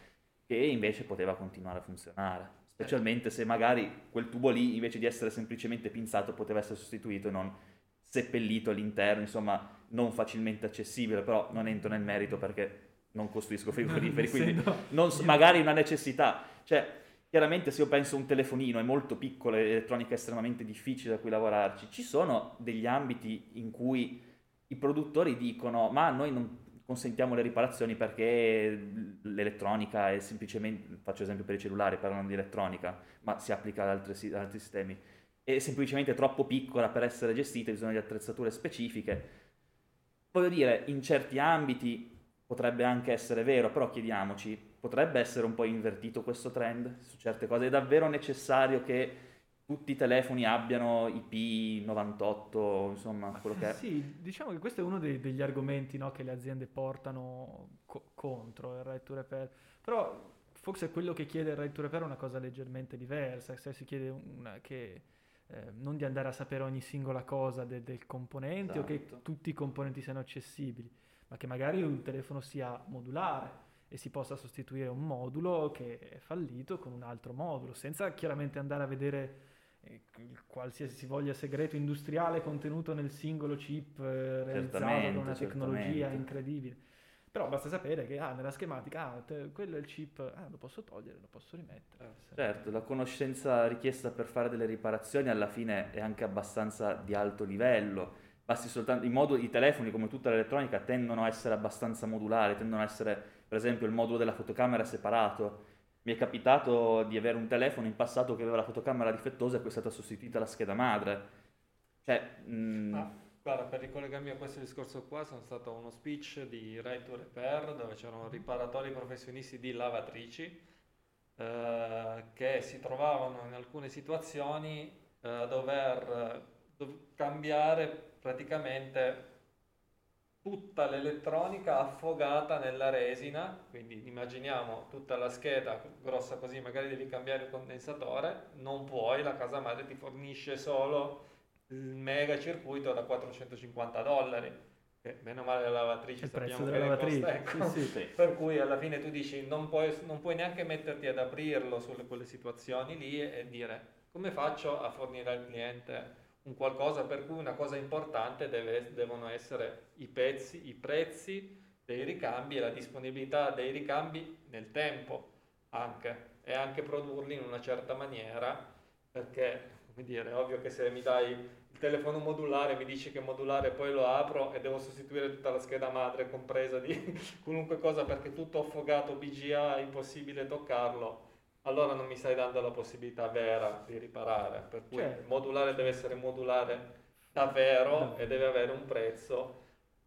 che invece poteva continuare a funzionare. Specialmente se magari quel tubo lì, invece di essere semplicemente pinzato, poteva essere sostituito e non seppellito all'interno, insomma, non facilmente accessibile, però non entro nel merito perché non costruisco frigoriferi, quindi non, magari una necessità. Cioè, chiaramente se io penso a un telefonino è molto piccolo, l'elettronica è estremamente difficile da cui lavorarci, ci sono degli ambiti in cui i produttori dicono ma noi non consentiamo le riparazioni perché l'elettronica è semplicemente, faccio esempio per i cellulari, parlano di elettronica, ma si applica ad altri, ad altri sistemi, è semplicemente troppo piccola per essere gestita, bisogna di attrezzature specifiche. Voglio dire, in certi ambiti potrebbe anche essere vero, però chiediamoci, potrebbe essere un po' invertito questo trend su certe cose? È davvero necessario che tutti i telefoni abbiano IP98, insomma, quello che è? Sì, diciamo che questo è uno dei, degli argomenti no, che le aziende portano co- contro il right to repair, però forse quello che chiede il right to repair è una cosa leggermente diversa, se si chiede una, che eh, non di andare a sapere ogni singola cosa de- del componente esatto. o che esatto. tutti i componenti siano accessibili, ma che magari un telefono sia modulare e si possa sostituire un modulo che è fallito con un altro modulo, senza chiaramente andare a vedere eh, qualsiasi voglia segreto industriale contenuto nel singolo chip eh, realizzato con una tecnologia certamente. incredibile. Però basta sapere che ah, nella schematica, ah, te, quello è il chip, ah, lo posso togliere, lo posso rimettere. Certo, la conoscenza richiesta per fare delle riparazioni alla fine è anche abbastanza di alto livello. Basti soltanto, i, moduli, i telefoni, come tutta l'elettronica, tendono a essere abbastanza modulari, tendono a essere, per esempio, il modulo della fotocamera separato. Mi è capitato di avere un telefono in passato che aveva la fotocamera difettosa e poi è stata sostituita la scheda madre. Cioè, mh, mm, ah Guarda, per ricollegarmi a questo discorso qua, sono stato a uno speech di Right to Repair dove c'erano riparatori professionisti di lavatrici eh, che si trovavano in alcune situazioni eh, a dover dov- cambiare praticamente tutta l'elettronica affogata nella resina, quindi immaginiamo tutta la scheda grossa così, magari devi cambiare il condensatore, non puoi, la casa madre ti fornisce solo il mega circuito da 450 dollari. Che meno male la lavatrice il sappiamo che lavatrice. Costa, ecco. sì, sì. per cui alla fine tu dici non puoi, non puoi neanche metterti ad aprirlo sulle quelle situazioni lì e, e dire come faccio a fornire al cliente un qualcosa per cui una cosa importante deve, devono essere i pezzi, i prezzi dei ricambi e la disponibilità dei ricambi nel tempo anche e anche produrli in una certa maniera perché come dire, è ovvio che se mi dai telefono modulare, mi dici che modulare, poi lo apro e devo sostituire tutta la scheda madre compresa di <laughs> qualunque cosa perché tutto affogato, BGA, è impossibile toccarlo, allora non mi stai dando la possibilità vera di riparare. Per cui certo. modulare deve essere modulare davvero e deve avere un prezzo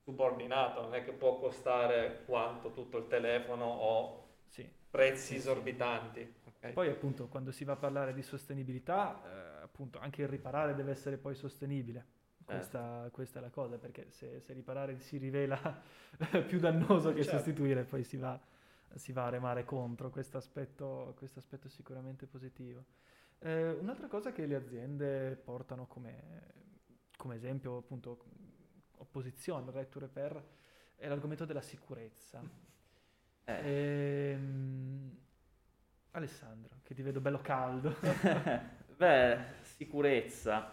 subordinato, non è che può costare quanto tutto il telefono o sì. prezzi esorbitanti. Okay. Poi appunto quando si va a parlare di sostenibilità, eh, appunto anche il riparare deve essere poi sostenibile. Questa, eh. questa è la cosa, perché se, se riparare si rivela <laughs> più dannoso che certo. sostituire, poi si va, si va, a remare contro. Questo aspetto, questo aspetto è sicuramente positivo. Eh, un'altra cosa che le aziende portano come, come esempio, appunto, opposizione al right to repair, è l'argomento della sicurezza. <laughs> Eh. Ehm, Alessandro, che ti vedo bello caldo. <laughs> Beh, sicurezza.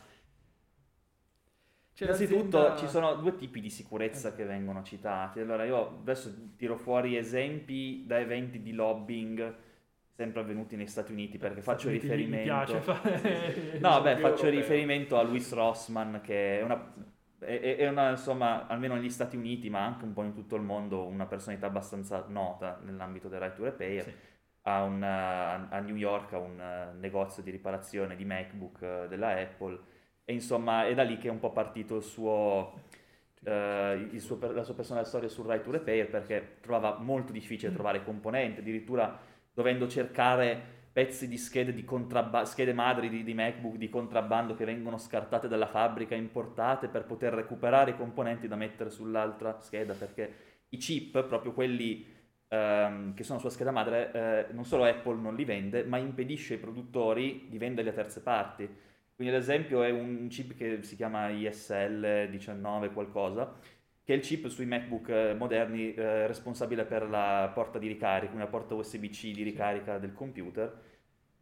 C'è Innanzitutto ci sono due tipi di sicurezza eh. che vengono citati. Allora io adesso tiro fuori esempi da eventi di lobbying sempre avvenuti negli Stati Uniti perché faccio Stati riferimento... Mi piace <laughs> fare... no, beh, faccio riferimento a Louis Rossman che è una, è, è una, insomma, almeno negli Stati Uniti, ma anche un po' in tutto il mondo, una personalità abbastanza nota nell'ambito del right to repair. Sì a, una, a New York a un eh, negozio di riparazione di MacBook eh, della Apple e insomma è da lì che è un po' partito suo, eh, suo, la sua personale storia sul right to repair perché trovava molto difficile trovare componenti, addirittura dovendo cercare pezzi di schede, di contrabba- schede madri di, di, MacBook di contrabbando che vengono scartate dalla fabbrica, importate per poter recuperare i componenti da mettere sull'altra scheda perché i chip, proprio quelli ehm, che sono sulla scheda madre, eh, non solo Apple non li vende, ma impedisce ai produttori di venderli a terze parti. Quindi ad esempio è un chip che si chiama ISL 19 qualcosa, che è il chip sui MacBook eh, moderni eh, responsabile per la porta di ricarica, una porta USB-C di ricarica del computer.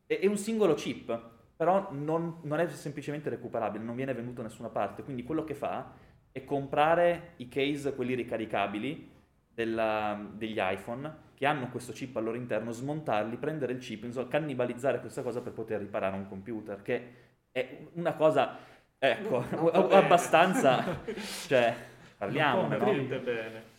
È, è un singolo chip, però non, non, è semplicemente recuperabile, non viene venduto da nessuna parte. Quindi quello che fa è comprare i case, quelli ricaricabili, della, degli iPhone che hanno questo chip al loro interno, smontarli, prendere il chip, insomma, cannibalizzare questa cosa per poter riparare un computer, che è una cosa, ecco, <laughs> abbastanza, <laughs> cioè, parliamone, no? bene.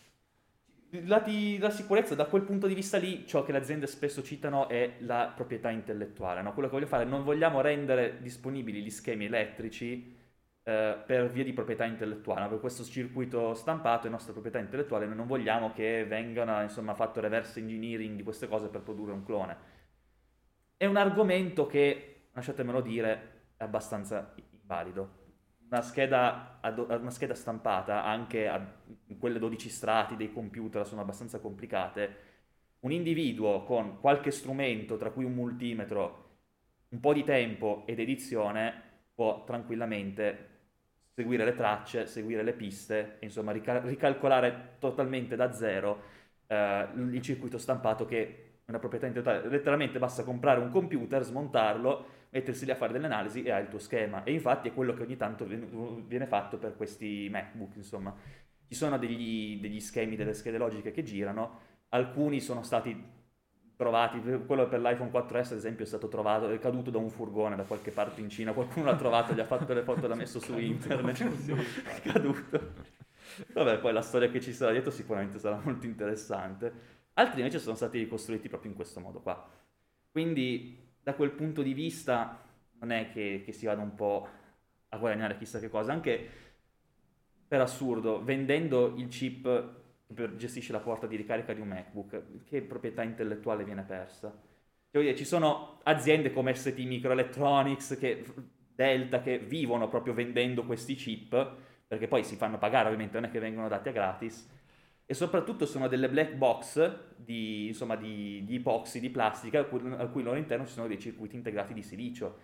La, la, sicurezza da quel punto di vista lì, ciò che le aziende spesso citano è la proprietà intellettuale, no? quello che voglio fare, non vogliamo rendere disponibili gli schemi elettrici eh, per via di proprietà intellettuale. Per questo circuito stampato è nostra proprietà intellettuale, noi non vogliamo che vengano insomma, fatto reverse engineering di queste cose per produrre un clone. È un argomento che, lasciatemelo dire, abbastanza invalido. Una scheda, una scheda stampata, anche a quelle 12 strati dei computer sono abbastanza complicate. Un individuo con qualche strumento, tra cui un multimetro, un po' di tempo ed edizione, può tranquillamente seguire le tracce, seguire le piste, insomma rical- ricalcolare totalmente da zero eh, il circuito stampato che è una proprietà intellettuale. Letteralmente basta comprare un computer, smontarlo, mettersi lì a fare delle analisi e hai il tuo schema. E infatti è quello che ogni tanto viene fatto per questi MacBook, insomma. Ci sono degli, degli schemi, delle schede logiche che girano, alcuni sono stati trovati, quello per l'iPhone 4S ad esempio è stato trovato, è caduto da un furgone da qualche parte in Cina, qualcuno l'ha trovato, gli ha fatto le foto e l'ha messo su <laughs> internet, <laughs> è caduto. Vabbè, poi la storia che ci sarà dietro sicuramente sarà molto interessante. Altri invece sono stati ricostruiti proprio in questo modo qua. Quindi da quel punto di vista non è che, che si vada un po' a guadagnare chissà che cosa, anche per assurdo, vendendo il chip gestisce la porta di ricarica di un MacBook, che proprietà intellettuale viene persa? Cioè, ci sono aziende come ST Microelectronics, che, Delta, che vivono proprio vendendo questi chip, perché poi si fanno pagare ovviamente, non è che vengono dati a gratis, e soprattutto sono delle black box di, insomma, di, di epoxy, di plastica, al cui, al cui loro interno ci sono dei circuiti integrati di silicio.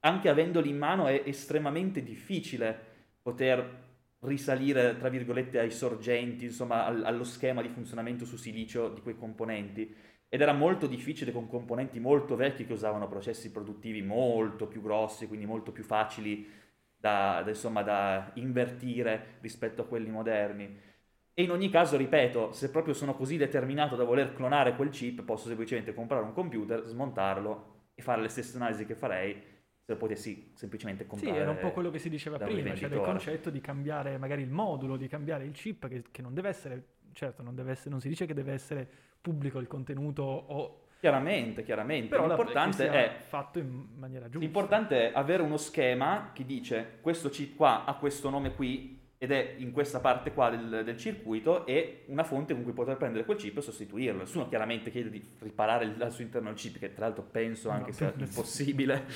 Anche avendoli in mano è estremamente difficile poter risalire, tra virgolette, ai sorgenti, insomma, al, allo schema di funzionamento su silicio di quei componenti. Ed era molto difficile con componenti molto vecchi che usavano processi produttivi molto più grossi, quindi molto più facili da, da, insomma, da invertire rispetto a quelli moderni. E in ogni caso, ripeto, se proprio sono così determinato da voler clonare quel chip, posso semplicemente comprare un computer, smontarlo e fare le stesse analisi che farei se lo potessi semplicemente comprare. Sì, era un po' quello che si diceva prima, cioè il concetto di cambiare magari il modulo, di cambiare il chip, che, che non deve essere, certo, non, deve essere, non si dice che deve essere pubblico il contenuto o... Chiaramente, chiaramente. Però l'importante è fatto in maniera giusta. L'importante è avere uno schema che dice questo chip qua ha questo nome qui, ed è in questa parte qua del, del, circuito e una fonte con cui poter prendere quel chip e sostituirlo. Nessuno chiaramente chiede di riparare al suo interno il chip, che tra l'altro penso anche no, sia <laughs> impossibile.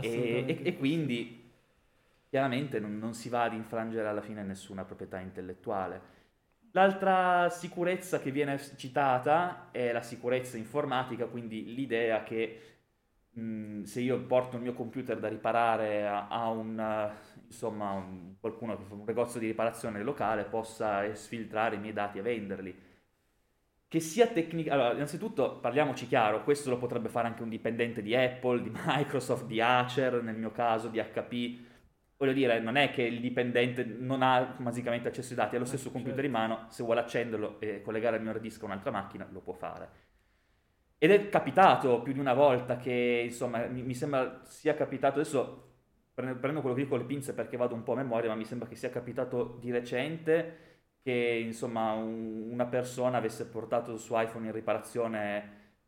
e, e, e, quindi chiaramente non, non, si va ad infrangere alla fine nessuna proprietà intellettuale. L'altra sicurezza che viene citata è la sicurezza informatica, quindi l'idea che mh, se io porto il mio computer da riparare a, a un insomma un, qualcuno che fa un negozio di riparazione locale possa sfiltrare i miei dati e venderli. Che sia tecnica... Allora, innanzitutto parliamoci chiaro, questo lo potrebbe fare anche un dipendente di Apple, di <laughs> Microsoft, di Acer, nel mio caso, di HP. Voglio dire, non è che il dipendente non ha magicamente accesso ai dati, ha lo stesso computer in mano, se vuole accenderlo e collegare il mio hard disk a un'altra macchina, lo può fare. Ed è capitato più di una volta che, insomma, mi, mi sembra sia capitato, adesso prendo quello che dico con le pinze perché vado un po' a memoria, ma mi sembra che sia capitato di recente che insomma un, una persona avesse portato il suo iPhone in riparazione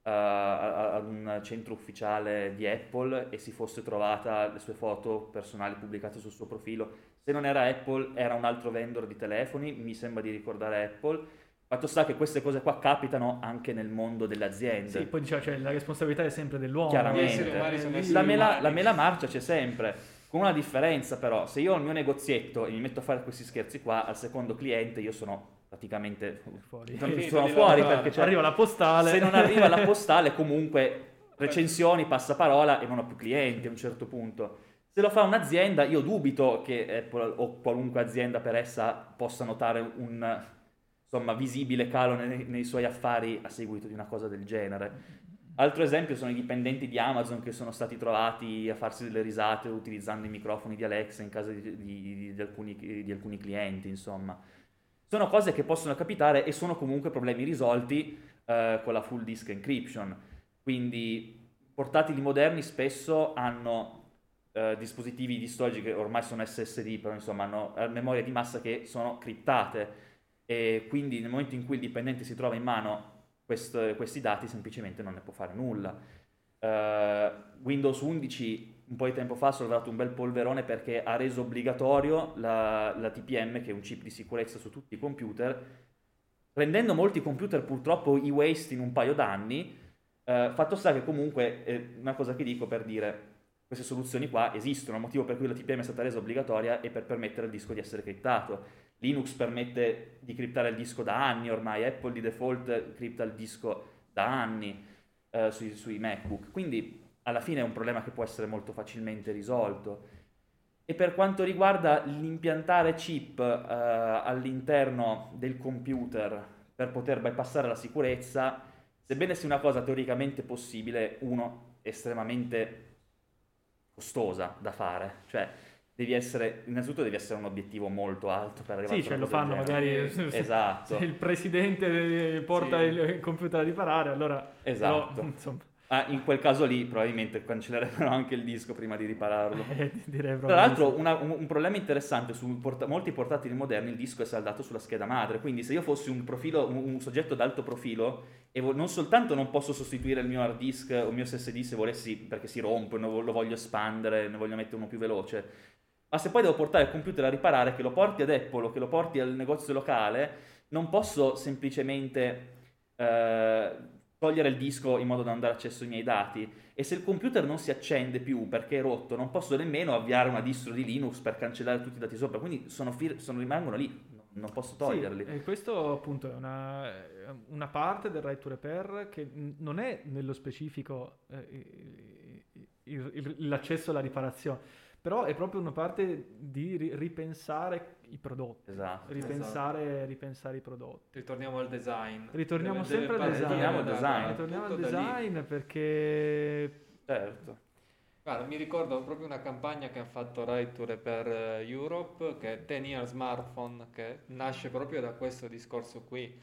uh, ad un centro ufficiale di Apple e si fosse trovata le sue foto personali pubblicate sul suo profilo. Se non era Apple, era un altro vendor di telefoni, mi sembra di ricordare Apple. Fatto sta che queste cose qua capitano anche nel mondo delle aziende. Sì, poi diciamo, cioè, la responsabilità è sempre dell'uomo. Chiaramente. La mela, la mela marcia c'è sempre. Con una differenza però, se io ho il mio negozietto e mi metto a fare questi scherzi qua, al secondo cliente io sono praticamente fuori, sono fuori perché cioè, arriva la postale. Se non arriva la postale comunque <laughs> recensioni, passaparola e non ho più clienti a un certo punto. Se lo fa un'azienda, io dubito che Apple o qualunque azienda per essa possa notare un insomma, visibile calo nei, nei suoi affari a seguito di una cosa del genere. Altro esempio sono i dipendenti di Amazon che sono stati trovati a farsi delle risate utilizzando i microfoni di Alexa in casa di, di, di, alcuni, di, alcuni, clienti, insomma. Sono cose che possono capitare e sono comunque problemi risolti eh, con la full disk encryption. Quindi portatili moderni spesso hanno eh, dispositivi di storage che ormai sono SSD, però insomma hanno eh, memoria di massa che sono criptate e quindi nel momento in cui il dipendente si trova in mano questo, questi dati semplicemente non ne può fare nulla. Uh, Windows 11 un po' di tempo fa ha sollevato un bel polverone perché ha reso obbligatorio la, la TPM, che è un chip di sicurezza su tutti i computer, rendendo molti computer purtroppo i waste in un paio d'anni. Eh, fatto sta che comunque, eh, una cosa che dico per dire, queste soluzioni qua esistono, il motivo per cui la TPM è stata resa obbligatoria è per permettere al disco di essere criptato. Linux permette di criptare il disco da anni ormai, Apple di default cripta il disco da anni eh, sui, sui MacBook, quindi alla fine è un problema che può essere molto facilmente risolto. E per quanto riguarda l'impiantare chip eh, all'interno del computer per poter bypassare la sicurezza, sebbene sia una cosa teoricamente possibile, uno, estremamente costosa da fare, cioè devi essere, innanzitutto devi essere un obiettivo molto alto per arrivare sì, a cioè lo fanno magari <laughs> esatto. se il presidente porta sì. il computer a riparare allora esatto però, Ah, in quel caso lì probabilmente cancellerebbero anche il disco prima di ripararlo. <laughs> Eh, Tra l'altro una, un, un, problema interessante su porta- molti portatili moderni il disco è saldato sulla scheda madre, quindi se io fossi un, profilo, un, un soggetto d'alto profilo e vo- non soltanto non posso sostituire il mio hard disk o il mio SSD se volessi perché si rompe, lo voglio espandere, ne voglio mettere uno più veloce, ma se poi devo portare il computer a riparare, che lo porti ad Apple o che lo porti al negozio locale, non posso semplicemente... Eh, togliere il disco in modo da non dare accesso ai miei dati. E se il computer non si accende più perché è rotto non posso nemmeno avviare una distro di Linux per cancellare tutti i dati sopra. Quindi sono fir- sono, rimangono lì non posso toglierli. sì, e questo appunto è una, una, parte del right to repair che non è nello specifico eh, il, il, l'accesso alla riparazione però è proprio una parte di ripensare i prodotti. Esatto. Ripensare, esatto. ripensare i prodotti. Ritorniamo al design. Ritorniamo deve, sempre al design. Ritorniamo al design. Ritorniamo al design perché... Certo. Guarda, mi ricordo proprio una campagna che ha fatto Right to Repair eh, Europe, che è 10 Year Smartphone, che nasce proprio da questo discorso qui.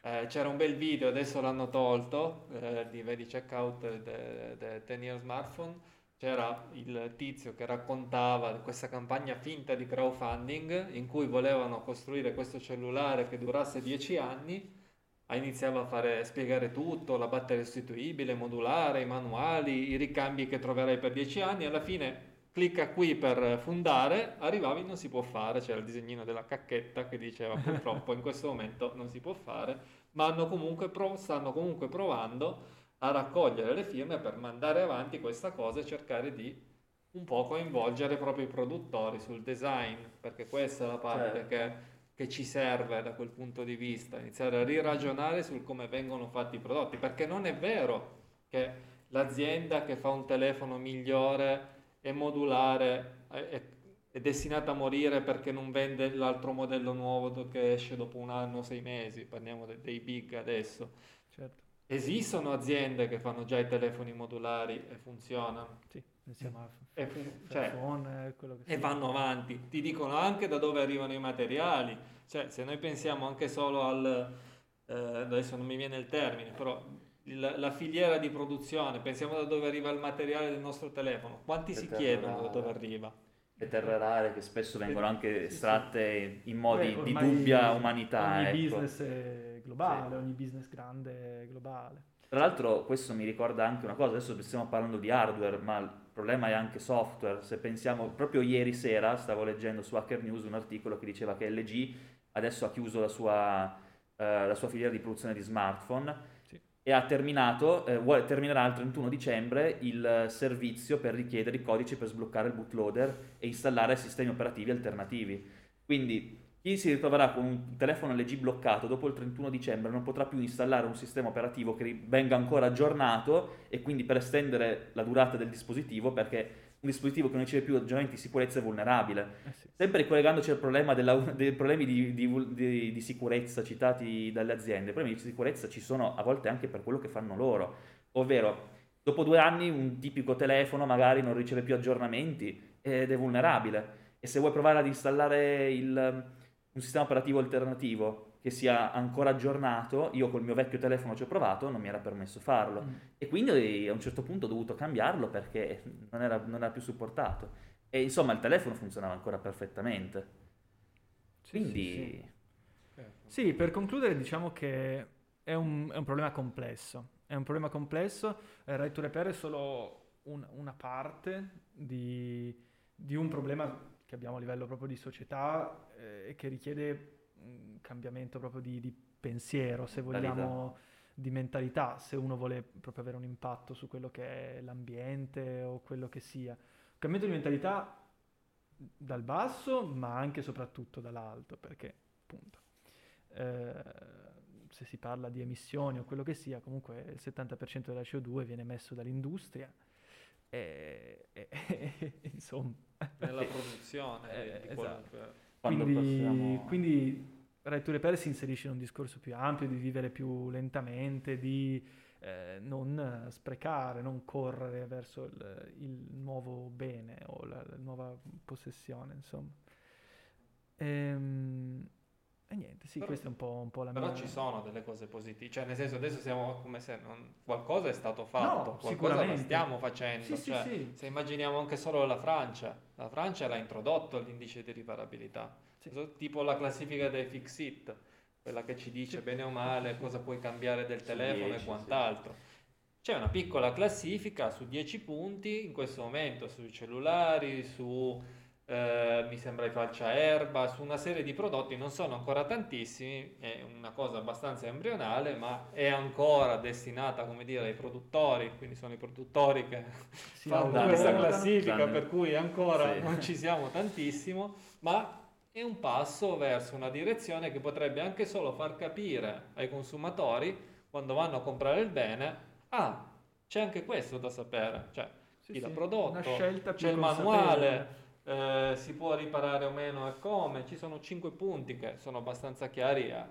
Eh, c'era un bel video, adesso l'hanno tolto, eh, di vedi checkout del 10 Year Smartphone, c'era il tizio che raccontava questa campagna finta di crowdfunding in cui volevano costruire questo cellulare che durasse 10 anni, iniziava a fare, spiegare tutto, la batteria sostituibile, modulare, i manuali, i ricambi che troverai per 10 anni, alla fine clicca qui per fundare, arrivavi non si può fare, c'era il disegnino della cacchetta che diceva purtroppo in questo momento non si può fare, ma comunque stanno comunque provando a raccogliere le firme per mandare avanti questa cosa e cercare di un po' coinvolgere proprio i produttori sul design, perché questa è la parte certo. che, che, ci serve da quel punto di vista, iniziare a riragionare sul come vengono fatti i prodotti, perché non è vero che l'azienda che fa un telefono migliore e modulare è, è destinata a morire perché non vende l'altro modello nuovo che esce dopo un anno o sei mesi, parliamo de- dei big adesso. Certo. Esistono aziende che fanno già i telefoni modulari e funzionano. Sì, pensiamo a e, cioè, iPhone, e vanno avanti. Ti dicono anche da dove arrivano i materiali. Cioè, se noi pensiamo anche solo al... Eh, adesso non mi viene il termine, però il, la filiera di produzione, pensiamo da dove arriva il materiale del nostro telefono. Quanti si chiedono da dove arriva? le terre rare che spesso vengono anche estratte in modi Beh, di dubbia umanità. Ogni ecco. business è globale, sì. ogni business grande è globale. Tra l'altro questo mi ricorda anche una cosa, adesso stiamo parlando di hardware, ma il problema è anche software. Se pensiamo, proprio ieri sera stavo leggendo su Hacker News un articolo che diceva che LG adesso ha chiuso la sua, eh, la sua filiera di produzione di smartphone e ha terminato, eh, vuole, terminerà il 31 dicembre il servizio per richiedere i codici per sbloccare il bootloader e installare sistemi operativi alternativi. Quindi chi si ritroverà con un telefono LG bloccato dopo il 31 dicembre non potrà più installare un sistema operativo che venga ancora aggiornato e quindi per estendere la durata del dispositivo perché un dispositivo che non riceve più aggiornamenti di sicurezza è vulnerabile. Eh sì. Sempre ricollegandoci al problema della, dei problemi di, di, di, di, sicurezza citati dalle aziende, i problemi di sicurezza ci sono a volte anche per quello che fanno loro, ovvero dopo due anni un tipico telefono magari non riceve più aggiornamenti ed è vulnerabile e se vuoi provare ad installare il, un sistema operativo alternativo che sia ancora aggiornato, io col mio vecchio telefono ci ho provato, non mi era permesso farlo. Mm. E quindi a un certo punto ho dovuto cambiarlo perché non era, non era più supportato. E insomma il telefono funzionava ancora perfettamente. Sì, quindi... Sì, sì. Certo. sì, per concludere diciamo che è un, è un, problema complesso. È un problema complesso, il Right to Repair è solo un, una parte di, di, un problema che abbiamo a livello proprio di società eh, e che richiede un cambiamento proprio di, di pensiero, se vogliamo, di mentalità, se uno vuole proprio avere un impatto su quello che è l'ambiente o quello che sia. Un cambiamento di mentalità dal basso, ma anche e soprattutto dall'alto, perché appunto eh, se si parla di emissioni o quello che sia, comunque il 70% della CO2 viene messo dall'industria. E, e, e <laughs> insomma, nella produzione eh, di esatto. Quindi, possiamo... quindi Right to Repair si inserisce in un discorso più ampio di vivere più lentamente, di eh, non sprecare, non correre verso il, il nuovo bene o la, la nuova possessione, insomma. Ehm, e niente, sì, però, questa è un po', un po', la però mia... Però ci sono delle cose positive, cioè nel senso adesso siamo come se non... qualcosa è stato fatto, no, qualcosa lo stiamo facendo, sì, cioè, sì, sì. se immaginiamo anche solo la Francia, la Francia l'ha introdotto l'indice di riparabilità, tipo la classifica dei Fixit, quella che ci dice bene o male cosa puoi cambiare del telefono 10, e quant'altro. C'è una piccola classifica su 10 punti in questo momento sui cellulari, su eh, mi sembra i falcia erba, su una serie di prodotti, non sono ancora tantissimi, è una cosa abbastanza embrionale, ma è ancora destinata, come dire, ai produttori, quindi sono i produttori che <laughs> si fanno questa classifica, danno. per cui ancora sì. non ci siamo tantissimo, ma è un passo verso una direzione che potrebbe anche solo far capire ai consumatori, quando vanno a comprare il bene, ah, c'è anche questo da sapere, cioè sì, chi sì, l'ha prodotto, c'è il manuale, eh, si può riparare o meno e come, ci sono cinque punti che sono abbastanza chiari a,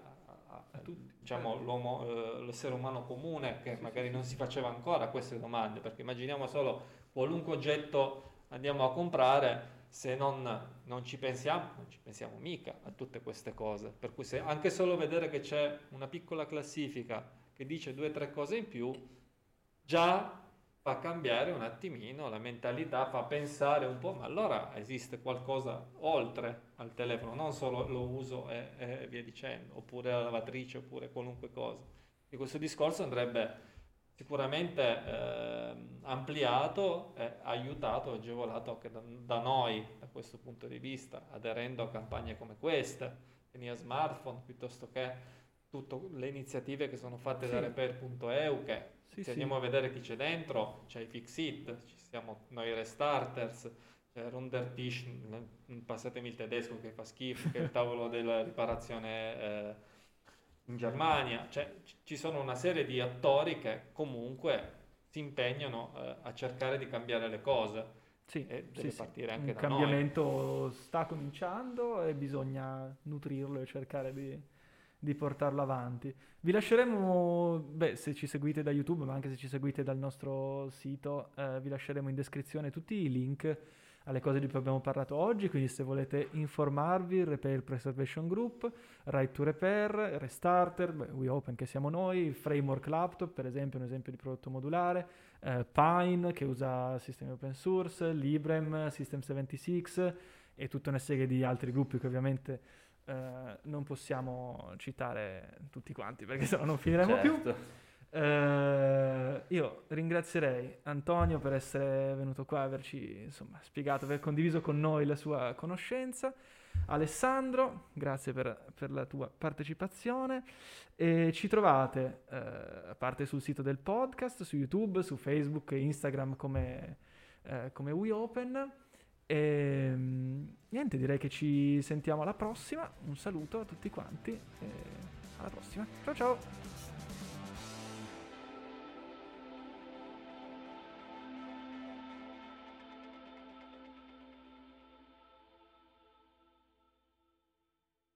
a, a tutti, diciamo l'uomo, eh, l'essere umano comune che magari non si faceva ancora queste domande, perché immaginiamo solo qualunque oggetto andiamo a comprare, se non, non, ci pensiamo, non ci pensiamo mica a tutte queste cose. Per cui se anche solo vedere che c'è una piccola classifica che dice due o tre cose in più, già fa cambiare un attimino la mentalità, fa pensare un po', ma allora esiste qualcosa oltre al telefono, non solo lo uso e, e via dicendo, oppure la lavatrice, oppure qualunque cosa. E questo discorso andrebbe sicuramente eh, ampliato, eh, aiutato, agevolato anche da, da, noi da questo punto di vista, aderendo a campagne come queste, via smartphone, piuttosto che tutte le iniziative che sono fatte sì. da repair.eu che sì, se andiamo a vedere chi c'è dentro, c'è i Fixit, ci siamo noi Restarters, c'è Rundertisch, passatemi il tedesco che fa schifo, che è il tavolo della riparazione eh, in Germania, cioè ci sono una serie di attori che comunque si impegnano eh, a cercare di cambiare le cose. Sì, e deve sì, partire sì. anche Un da cambiamento noi. sta cominciando e bisogna nutrirlo e cercare di di portarlo avanti. Vi lasceremo, beh, se ci seguite da YouTube, ma anche se ci seguite dal nostro sito, eh, vi lasceremo in descrizione tutti i link alle cose di cui abbiamo parlato oggi, quindi se volete informarvi, Repair Preservation Group, Right to Repair, Restarter, beh, WeOpen che siamo noi, Framework Laptop per esempio, un esempio di prodotto modulare, eh, Pine che usa sistemi open source, Librem, System 76 e tutta una serie di altri gruppi che ovviamente eh, non possiamo citare tutti quanti perché sennò non finiremo certo. più. Uh, io ringrazierei Antonio per essere venuto qua, averci insomma, spiegato, aver condiviso con noi la sua conoscenza. Alessandro, grazie per, per la tua partecipazione. E ci trovate, uh, a parte sul sito del podcast, su YouTube, su Facebook e Instagram come, uh, come WeOpen. E ehm, niente, direi che ci sentiamo alla prossima. Un saluto a tutti quanti. E alla prossima. Ciao ciao.